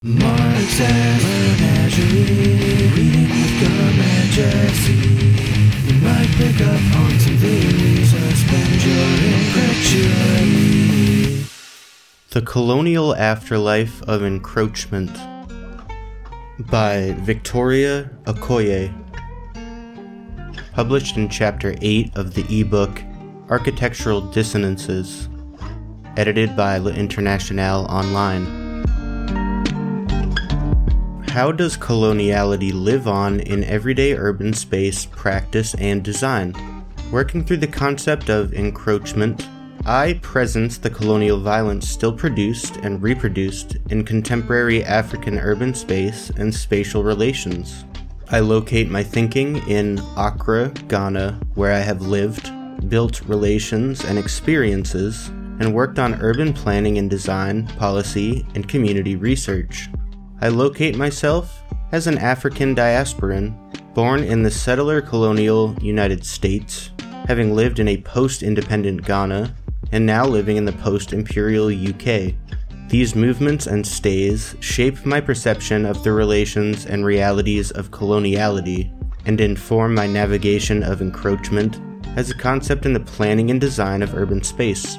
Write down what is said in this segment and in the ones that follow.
Mark's reading with Gum and Jesse. You might pick up on some theories, suspend your incredulity. The Colonial Afterlife of Encroachment by Victoria Okoye. Published in Chapter 8 of the ebook Architectural Dissonances. Edited by L'Internationale Online. How does coloniality live on in everyday urban space, practice, and design? Working through the concept of encroachment, I presence the colonial violence still produced and reproduced in contemporary African urban space and spatial relations. I locate my thinking in Accra, Ghana, where I have lived, built relations and experiences, and worked on urban planning and design, policy, and community research. I locate myself as an African diasporan born in the settler colonial United States, having lived in a post independent Ghana, and now living in the post imperial UK. These movements and stays shape my perception of the relations and realities of coloniality and inform my navigation of encroachment as a concept in the planning and design of urban space.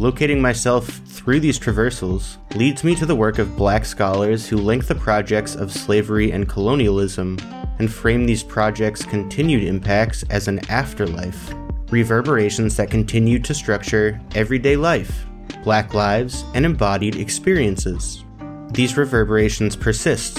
Locating myself through these traversals leads me to the work of black scholars who link the projects of slavery and colonialism and frame these projects' continued impacts as an afterlife, reverberations that continue to structure everyday life, black lives, and embodied experiences. These reverberations persist,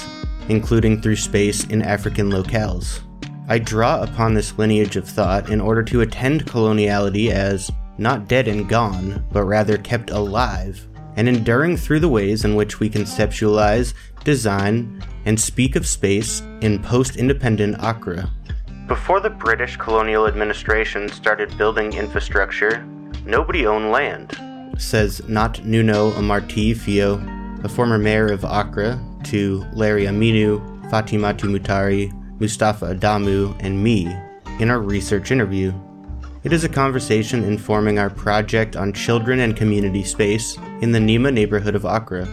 including through space in African locales. I draw upon this lineage of thought in order to attend coloniality as not dead and gone, but rather kept alive, and enduring through the ways in which we conceptualize, design, and speak of space in post independent Accra. Before the British colonial administration started building infrastructure, nobody owned land, says Nat Nunoo Amarteifio, a former mayor of Accra, to Larry Aminu, Fatimatu Mutari, Mustafa Adamu, and me in our research interview. It is a conversation informing our project on children and community space in the Nima neighborhood of Accra.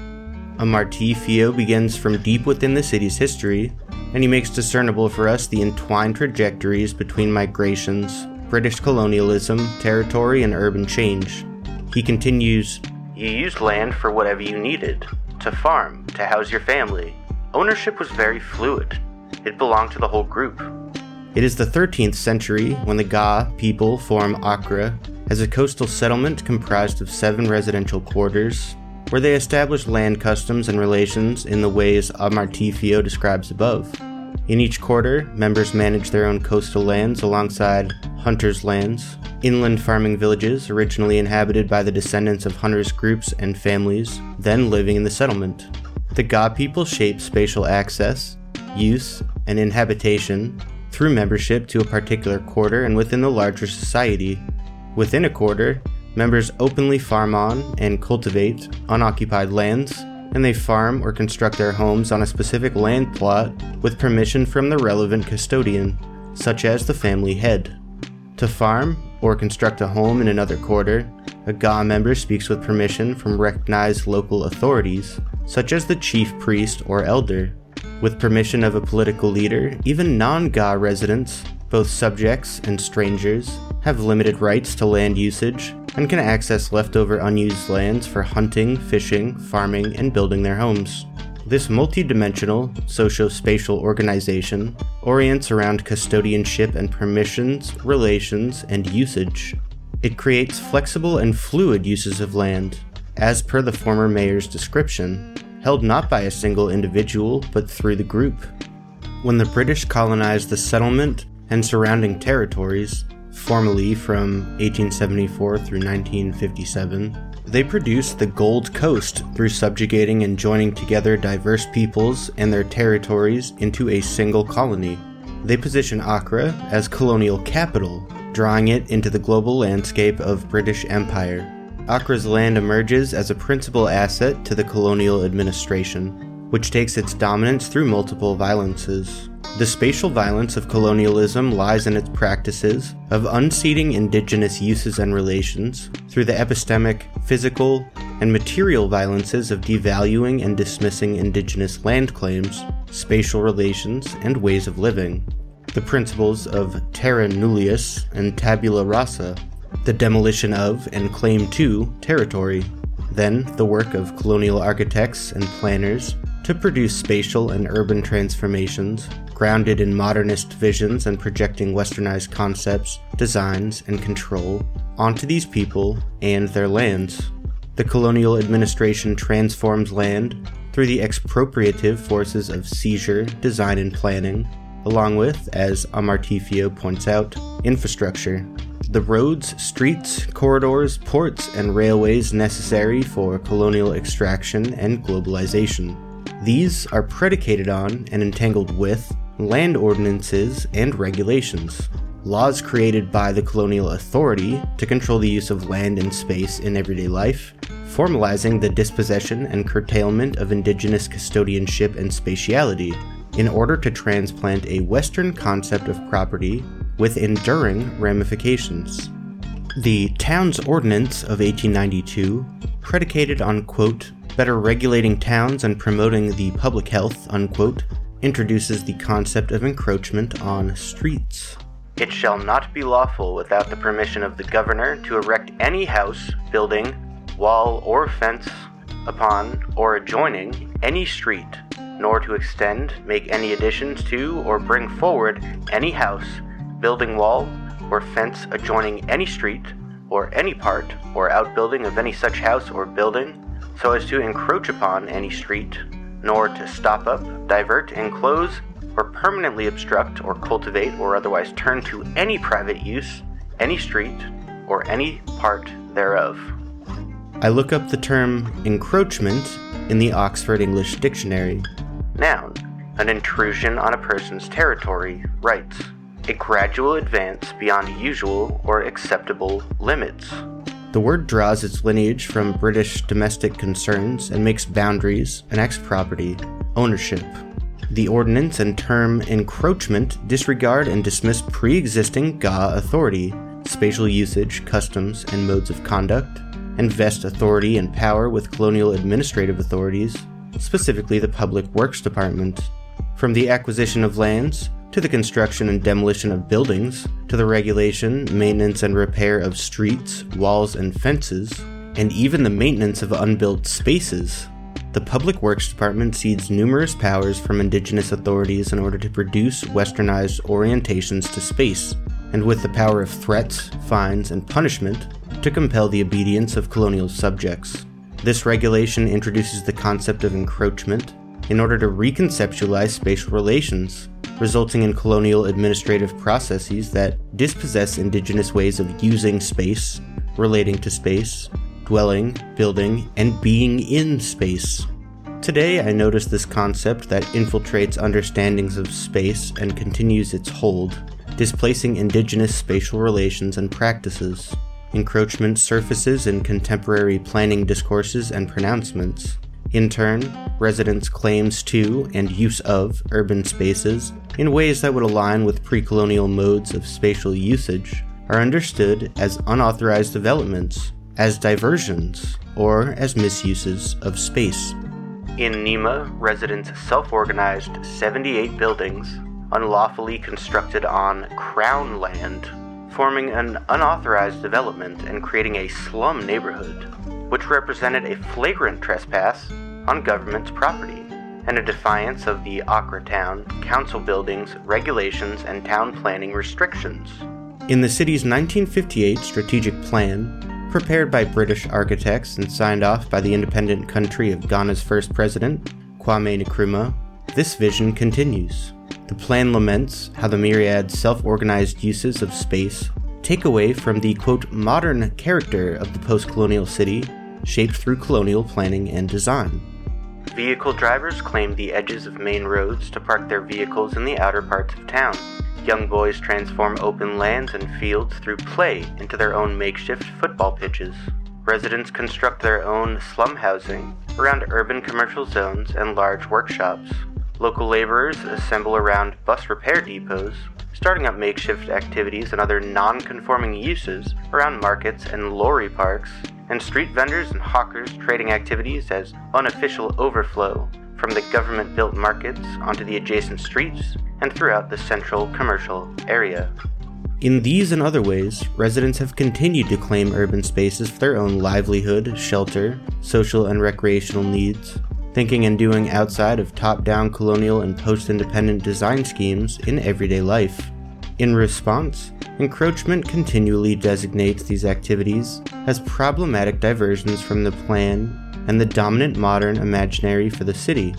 Amarteifio begins from deep within the city's history, and he makes discernible for us the entwined trajectories between migrations, British colonialism, territory, and urban change. He continues You used land for whatever you needed to farm, to house your family. Ownership was very fluid, it belonged to the whole group. It is the 13th century when the Ga people form Accra as a coastal settlement comprised of seven residential quarters, where they establish land customs and relations in the ways Amarteifio describes above. In each quarter, members manage their own coastal lands alongside hunters' lands, inland farming villages originally inhabited by the descendants of hunters' groups and families, then living in the settlement. The Ga people shape spatial access, use, and inhabitation through membership to a particular quarter and within the larger society. Within a quarter, members openly farm on and cultivate unoccupied lands, and they farm or construct their homes on a specific land plot with permission from the relevant custodian, such as the family head. To farm or construct a home in another quarter, a Ga member speaks with permission from recognized local authorities, such as the chief priest or elder. With permission of a political leader, even non Ga residents, both subjects and strangers, have limited rights to land usage and can access leftover unused lands for hunting, fishing, farming, and building their homes. This multidimensional socio-spatial organization orients around custodianship and permissions, relations, and usage. It creates flexible and fluid uses of land, as per the former mayor's description, held not by a single individual, but through the group. When the British colonized the settlement and surrounding territories, formally from 1874 through 1957, they produced the Gold Coast through subjugating and joining together diverse peoples and their territories into a single colony. They position Accra as colonial capital, drawing it into the global landscape of British Empire. Accra's land emerges as a principal asset to the colonial administration, which takes its dominance through multiple violences. The spatial violence of colonialism lies in its practices of unseating indigenous uses and relations through the epistemic, physical, and material violences of devaluing and dismissing indigenous land claims, spatial relations, and ways of living. The principles of terra nullius and tabula rasa, the demolition of and claim to territory. Then, the work of colonial architects and planners to produce spatial and urban transformations grounded in modernist visions and projecting westernized concepts, designs, and control onto these people and their lands. The colonial administration transforms land through the expropriative forces of seizure, design, and planning, along with, as Amarteifio points out, infrastructure. The roads, streets, corridors, ports, and railways necessary for colonial extraction and globalization. These are predicated on and entangled with land ordinances and regulations, laws created by the colonial authority to control the use of land and space in everyday life, formalizing the dispossession and curtailment of indigenous custodianship and spatiality in order to transplant a Western concept of property with enduring ramifications. The Towns Ordinance of 1892, predicated on, quote, better regulating towns and promoting the public health, unquote, introduces the concept of encroachment on streets. It shall not be lawful without the permission of the governor to erect any house, building, wall, or fence upon or adjoining any street, nor to extend, make any additions to, or bring forward any house, building, wall, or fence adjoining any street, or any part or outbuilding of any such house or building, so as to encroach upon any street, nor to stop up, divert, enclose, or permanently obstruct or cultivate or otherwise turn to any private use any street or any part thereof. I look up the term encroachment in the Oxford English Dictionary. Noun, an intrusion on a person's territory, rights, a gradual advance beyond usual or acceptable limits. The word draws its lineage from British domestic concerns and makes boundaries, annexed property, ownership. The ordinance and term encroachment disregard and dismiss pre existing Ga authority, spatial usage, customs, and modes of conduct, and vest authority and power with colonial administrative authorities, specifically the Public Works Department. From the acquisition of lands, to the construction and demolition of buildings, to the regulation, maintenance, and repair of streets, walls, and fences, and even the maintenance of unbuilt spaces. The Public Works Department cedes numerous powers from indigenous authorities in order to produce westernized orientations to space, and with the power of threats, fines, and punishment to compel the obedience of colonial subjects. This regulation introduces the concept of encroachment in order to reconceptualize spatial relations, resulting in colonial administrative processes that dispossess indigenous ways of using space, relating to space, dwelling, building, and being in space. Today, I notice this concept that infiltrates understandings of space and continues its hold, displacing indigenous spatial relations and practices. Encroachment surfaces in contemporary planning discourses and pronouncements. In turn, residents' claims to and use of urban spaces in ways that would align with pre colonial modes of spatial usage are understood as unauthorized developments, as diversions, or as misuses of space. In Nima, residents self organized 78 buildings unlawfully constructed on Crown land, forming an unauthorized development and creating a slum neighborhood, which represented a flagrant trespass on government's property and a defiance of the Accra Town Council buildings, regulations, and town planning restrictions. In the city's 1958 strategic plan, prepared by British architects and signed off by the independent country of Ghana's first president, Kwame Nkrumah, this vision continues. The plan laments how the myriad self organized uses of space take away from the quote modern character of the post colonial city shaped through colonial planning and design. Vehicle drivers claim the edges of main roads to park their vehicles in the outer parts of town. Young boys transform open lands and fields through play into their own makeshift football pitches. Residents construct their own slum housing around urban commercial zones and large workshops. Local laborers assemble around bus repair depots, starting up makeshift activities and other non conforming uses around markets and lorry parks and street vendors and hawkers trading activities as unofficial overflow from the government built markets onto the adjacent streets and throughout the central commercial area. In these and other ways, residents have continued to claim urban spaces for their own livelihood, shelter, social and recreational needs, thinking and doing outside of top down colonial and post independent design schemes in everyday life. In response, encroachment continually designates these activities as problematic diversions from the plan and the dominant modern imaginary for the city.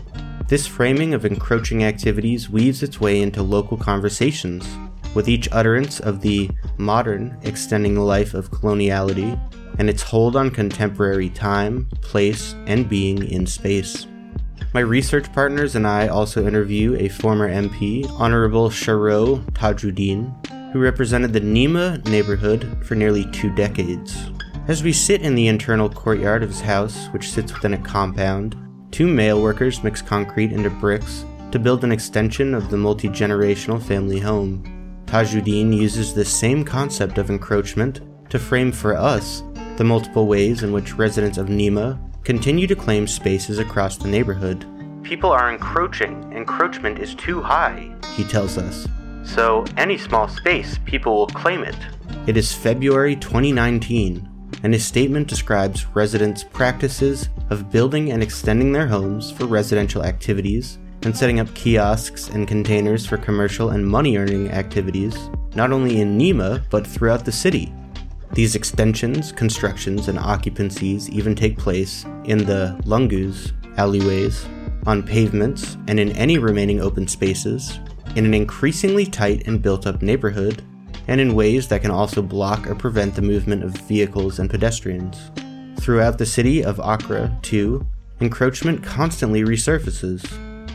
This framing of encroaching activities weaves its way into local conversations, with each utterance of the modern extending the life of coloniality and its hold on contemporary time, place, and being in space. My research partners and I also interview a former MP, Honorable Sharo Tajuddin, who represented the Nima neighborhood for nearly two decades. As we sit in the internal courtyard of his house, which sits within a compound, two male workers mix concrete into bricks to build an extension of the multi generational family home. Tajuddin uses this same concept of encroachment to frame for us the multiple ways in which residents of Nima continue to claim spaces across the neighborhood. People are encroaching. Encroachment is too high, he tells us. So, any small space, people will claim it. It is February 2019, and his statement describes residents' practices of building and extending their homes for residential activities and setting up kiosks and containers for commercial and money earning activities, not only in Nima, but throughout the city. These extensions, constructions, and occupancies even take place in the lungus, alleyways, on pavements, and in any remaining open spaces, in an increasingly tight and built up neighborhood, and in ways that can also block or prevent the movement of vehicles and pedestrians. Throughout the city of Accra, too, encroachment constantly resurfaces.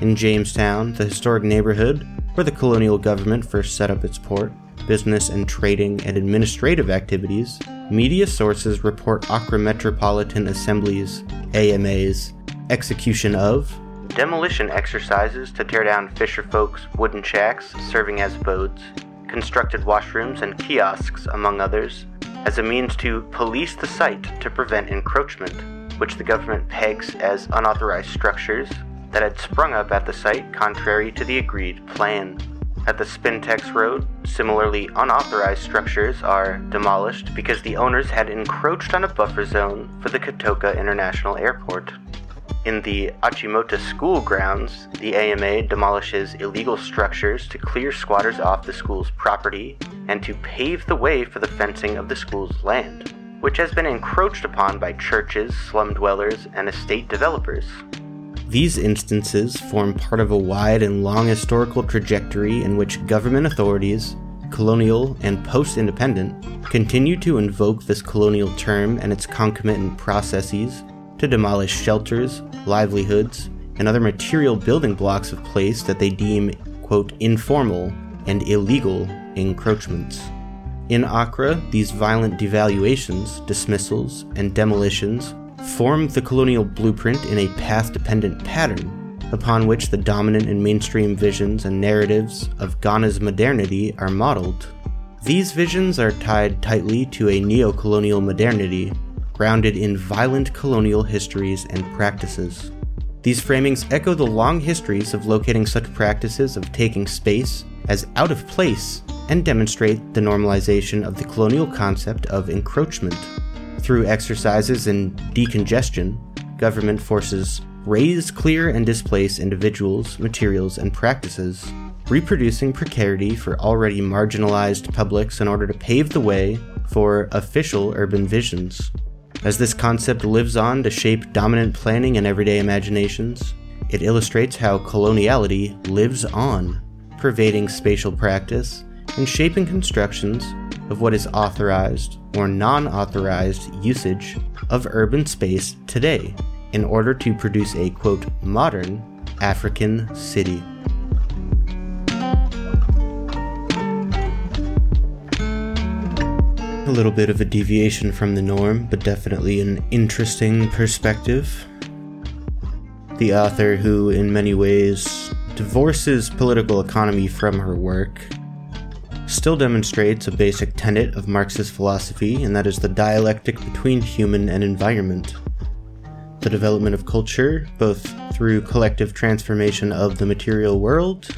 In Jamestown, the historic neighborhood where the colonial government first set up its port, business and trading and administrative activities, media sources report Accra Metropolitan Assembly's AMA's execution of demolition exercises to tear down fisher folks' wooden shacks serving as abodes, constructed washrooms and kiosks, among others, as a means to police the site to prevent encroachment, which the government pegs as unauthorized structures that had sprung up at the site contrary to the agreed plan. At the Spintex Road, similarly unauthorized structures are demolished because the owners had encroached on a buffer zone for the Kotoka International Airport. In the Achimota school grounds, the AMA demolishes illegal structures to clear squatters off the school's property and to pave the way for the fencing of the school's land, which has been encroached upon by churches, slum dwellers, and estate developers. These instances form part of a wide and long historical trajectory in which government authorities, colonial and post independent, continue to invoke this colonial term and its concomitant processes to demolish shelters, livelihoods, and other material building blocks of place that they deem, quote, informal and illegal encroachments. In Accra, these violent devaluations, dismissals, and demolitions formed the colonial blueprint in a path dependent pattern, upon which the dominant and mainstream visions and narratives of Ghana's modernity are modeled. These visions are tied tightly to a neo colonial modernity, grounded in violent colonial histories and practices. These framings echo the long histories of locating such practices of taking space as out of place and demonstrate the normalization of the colonial concept of encroachment. Through exercises in decongestion, government forces raze, clear, and displace individuals, materials, and practices, reproducing precarity for already marginalized publics in order to pave the way for official urban visions. As this concept lives on to shape dominant planning and everyday imaginations, it illustrates how coloniality lives on, pervading spatial practice and shaping constructions of what is authorized or non authorized usage of urban space today in order to produce a quote modern African city. A little bit of a deviation from the norm, but definitely an interesting perspective. The author, who in many ways divorces political economy from her work, still demonstrates a basic tenet of Marxist philosophy, and that is the dialectic between human and environment. The development of culture, both through collective transformation of the material world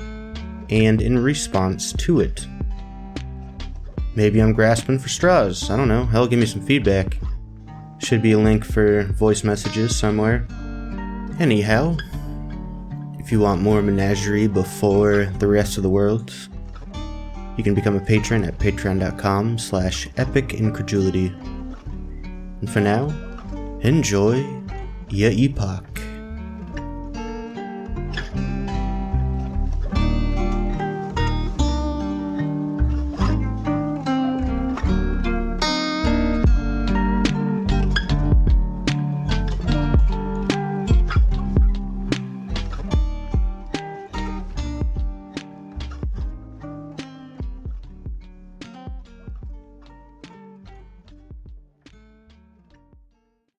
and in response to it. Maybe I'm grasping for straws. I don't know. Hell, give me some feedback. Should be a link for voice messages somewhere. Anyhow, if you want more menagerie before the rest of the world, you can become a patron at patreon.com slash epic incredulity. And for now, enjoy your epoch.